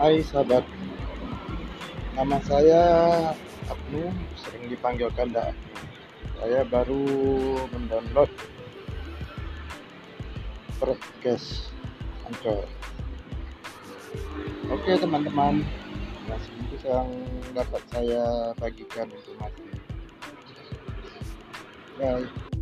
Hai sahabat, nama saya Abnu, sering dipanggil Kanda. Saya baru mendownload podcast Anchor. Oke teman-teman, masih itu yang dapat saya bagikan informasi. Bye.